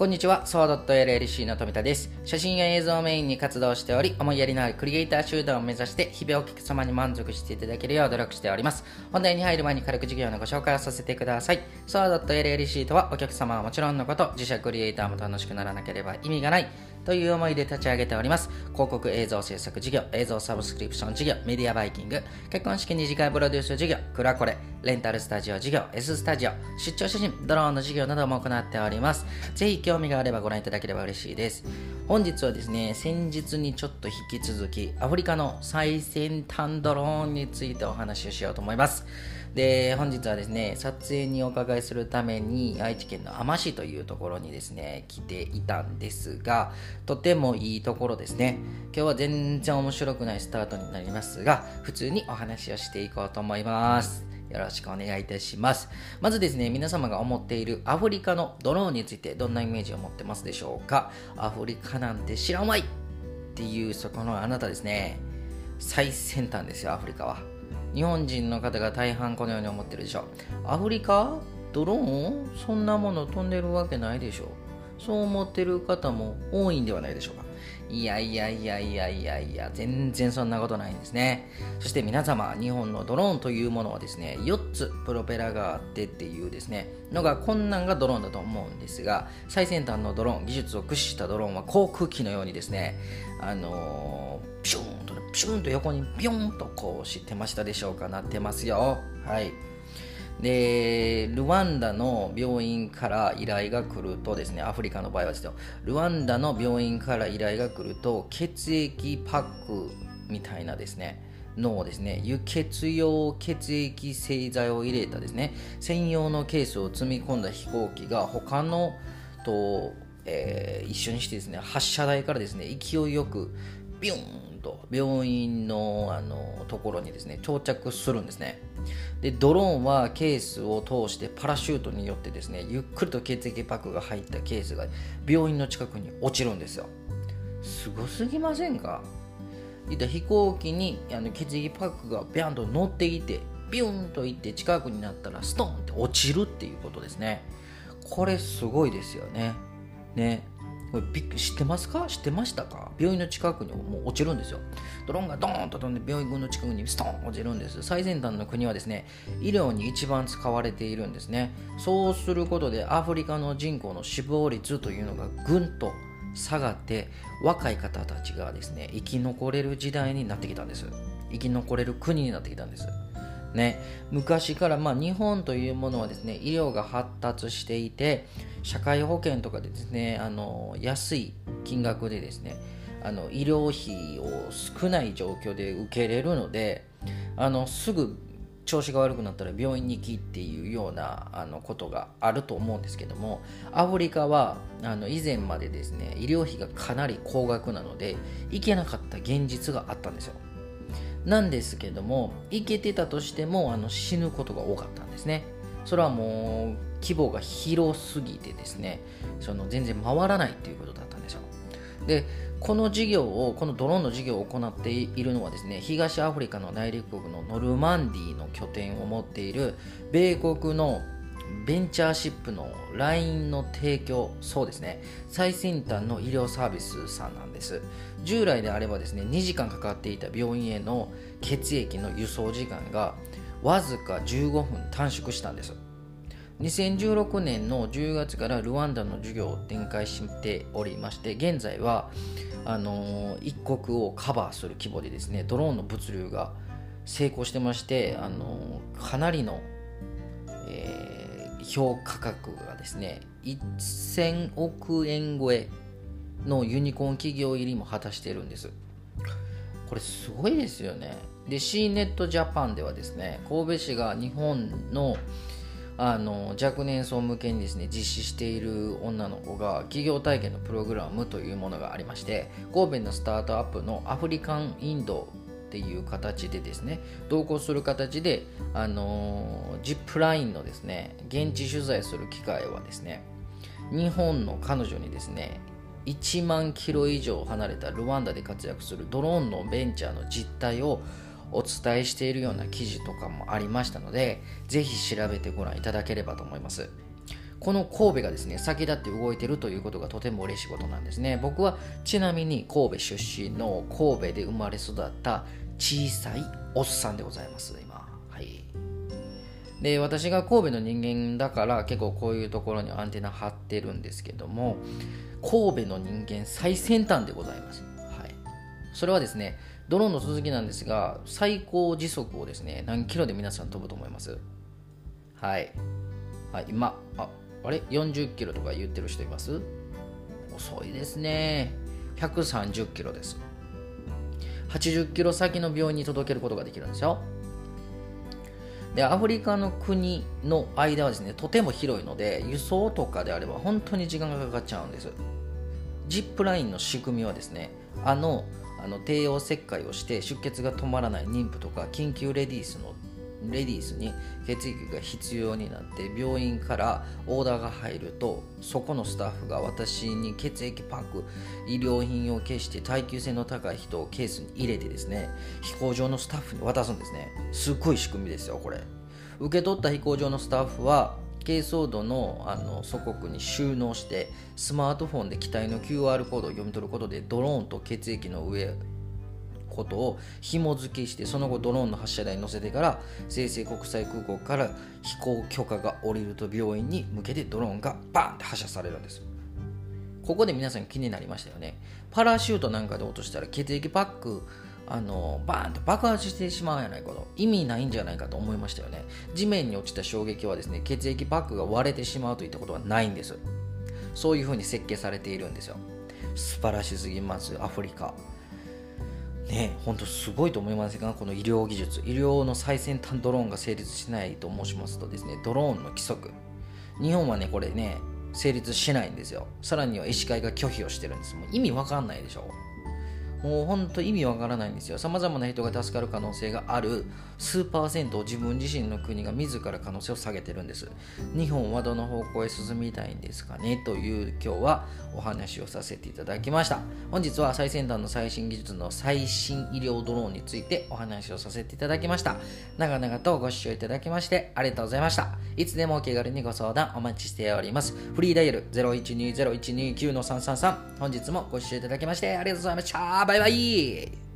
こんにちは、ソードット LLC の富田です。写真や映像をメインに活動しており、思いやりのあるクリエイター集団を目指して、日々お客様に満足していただけるよう努力しております。本題に入る前に軽く授業のご紹介をさせてください。ソードット LLC とは、お客様はもちろんのこと、自社クリエイターも楽しくならなければ意味がない。という思いで立ち上げております。広告映像制作事業、映像サブスクリプション事業、メディアバイキング、結婚式二次会プロデュース事業、クラコレ、レンタルスタジオ事業、S スタジオ、出張写真、ドローンの事業なども行っております。ぜひ興味があればご覧いただければ嬉しいです。本日はですね、先日にちょっと引き続き、アフリカの最先端ドローンについてお話をしようと思います。で、本日はですね、撮影にお伺いするために、愛知県の海士というところにですね、来ていたんですが、とてもいいところですね。今日は全然面白くないスタートになりますが、普通にお話をしていこうと思います。よろしくお願いいたします。まずですね、皆様が思っているアフリカのドローンについてどんなイメージを持ってますでしょうか？アフリカなんて知らんわいっていうそこのあなたですね。最先端ですよ、アフリカは。日本人の方が大半このように思ってるでしょアフリカ？ドローン？そんなもの飛んでるわけないでしょそう思ってる方も多いんではないでしょうか。いやいやいやいやいやいや全然そんなことないんですね。そして皆様日本のドローンというものはですね4つプロペラがあってっていうですねのがこんなんがドローンだと思うんですが最先端のドローン技術を駆使したドローンは航空機のようにですねあのー、ピューンとピューンと横にビョンとこう知ってましたでしょうか。なってますよ。はい。でルワンダの病院から依頼が来るとですねアフリカの場合はですよルワンダの病院から依頼が来ると血液パックみたいなですねのですね輸血用血液製剤を入れたですね専用のケースを積み込んだ飛行機が他のと、えー、一緒にしてですね発射台からですね勢いよくビューンと病院のあのところにですね到着するんですね。でドローンはケースを通してパラシュートによってですねゆっくりと血液パックが入ったケースが病院の近くに落ちるんですよ。すごすぎませんか？飛行機にあの血液パックがビャンと乗っていてビューンといって近くになったらストンって落ちるっていうことですね。これすごいですよね。ね。知ってますか？知ってましたか？病院の近くにもう落ちるんですよ。ドローンがドーンと飛んで病院の近くにストーン落ちるんです。最先端の国はですね、医療に一番使われているんですね。そうすることでアフリカの人口の死亡率というのがぐんと下がって若い方たちがですね、生き残れる時代になってきたんです。生き残れる国になってきたんです。ね、昔から、まあ、日本というものはですね医療が発達していて社会保険とかでですねあの安い金額でですねあの医療費を少ない状況で受けれるのであのすぐ調子が悪くなったら病院に行きっていうようなあのことがあると思うんですけどもアフリカはあの以前までですね医療費がかなり高額なので行けなかった現実があったんですよ。なんですけども行けてたとしてもあの死ぬことが多かったんですね。それはもう規模が広すぎてですねその全然回らないっていうことだったんですよでこの事業をこのドローンの事業を行っているのはですね東アフリカの内陸国のノルマンディの拠点を持っている米国のベンチャーシップの LINE の提供、そうですね、最先端の医療サービスさんなんです。従来であればですね、2時間かかっていた病院への血液の輸送時間がわずか15分短縮したんです。2016年の10月からルワンダの授業を展開しておりまして現在はあの、一国をカバーする規模でですねドローンの物流が成功してまして、あの、かなりの、えー、評価格がですね1000億円超えのユニコーン企業入りも果たしてるんです。これすごいですよね。で C ネットジャパンではですね神戸市が日本のあの若年層向けにですね実施している女の子が企業体験のプログラムというものがありまして神戸のスタートアップのアフリカンインドっていう形でですね同行する形であのジップラインのですね現地取材する機会はですね日本の彼女にですね1万キロ以上離れたルワンダで活躍するドローンのベンチャーの実態をお伝えしているような記事とかもありましたので、ぜひ調べてご覧いただければと思います。この神戸がですね先立って動いてるということがとても嬉しいことなんですね。僕はちなみに神戸出身の神戸で生まれ育った小さいおっさんでございます今。はい。で私が神戸の人間だから結構こういうところにアンテナ張ってるんですけども神戸の人間最先端でございます、はい、それはですねドローンの続きなんですが最高時速をですね何キロで皆さん飛ぶと思います？はい、はい、今ああれ？40キロとか言ってる人います？遅いですね。130キロです。80キロ先の病院に届けることができるんですよ。でアフリカの国の間はですねとても広いので輸送とかであれば本当に時間がかかっちゃうんです。ジップラインの仕組みはですねあのあの帝王切開をして出血が止まらない妊婦とか緊急レディースのレディースに血液が必要になって病院からオーダーが入るとそこのスタッフが私に血液パック医療品を消して耐久性の高い人をケースに入れてですね飛行場のスタッフに渡すんですね。すっごい仕組みですよこれ受け取った飛行場のスタッフは軽装度のあの祖国に収納してスマートフォンで機体の QR コードを読み取ることでドローンと血液の上ことを紐付けしてその後ドローンの発射台に乗せてから生成国際空港から飛行許可が下りると病院に向けてドローンがバーンって発射されるんです。ここで皆さん気になりましたよね。パラシュートなんかで落としたら血液パックあのバーンと爆発してしまうんやないかと。意味ないんじゃないかと思いましたよね。地面に落ちた衝撃はですね血液パックが割れてしまうといったことはないんです。そういうふうに設計されているんですよ。素晴らしすぎますアフリカ。ね本当すごいと思いますがこの医療技術。医療の最先端ドローンが成立しないと申しますとですねドローンの規則。日本はねこれね成立しないんですよ。さらには医師会が拒否をしてるんです。もう意味わかんないでしょ。もうほんと意味わからないんですよ。様々な人が助かる可能性がある数パーセントを自分自身の国が自ら可能性を下げてるんです。日本はどの方向へ進みたいんですかねという今日はお話をさせていただきました。本日は最先端の最新技術の最新医療ドローンについてお話をさせていただきました。長々とご視聴いただきましてありがとうございました。いつでもお気軽にご相談お待ちしております。フリーダイヤル0120-129-333本日もご視聴いただきましてありがとうございました。バイバイ。